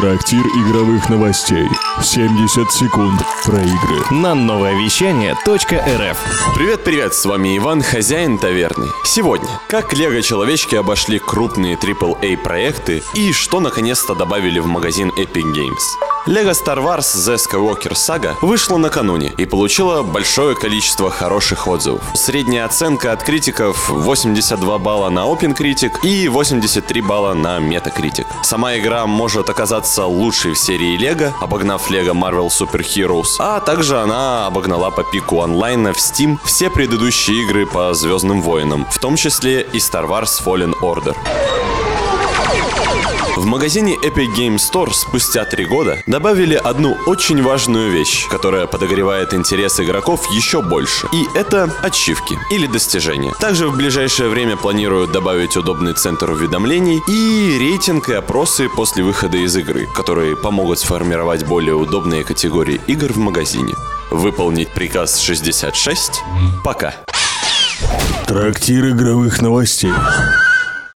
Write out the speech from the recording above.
Трактир игровых новостей. 70 секунд про игры. На новое вещание .рф Привет-привет, с вами Иван, хозяин таверны. Сегодня, как лего-человечки обошли крупные AAA проекты и что наконец-то добавили в магазин Epic Games. Lego Star Wars The Skywalker Saga вышла накануне и получила большое количество хороших отзывов. Средняя оценка от критиков 82 балла на OpenCritic и 83 балла на Metacritic. Сама игра может оказаться лучшей в серии Lego, обогнав Lego Marvel Super Heroes, а также она обогнала по пику онлайна в Steam все предыдущие игры по Звездным Войнам, в том числе и Star Wars Fallen Order. В магазине Epic Game Store спустя три года добавили одну очень важную вещь, которая подогревает интерес игроков еще больше. И это ачивки или достижения. Также в ближайшее время планируют добавить удобный центр уведомлений и рейтинг и опросы после выхода из игры, которые помогут сформировать более удобные категории игр в магазине. Выполнить приказ 66? Пока. Трактир игровых новостей.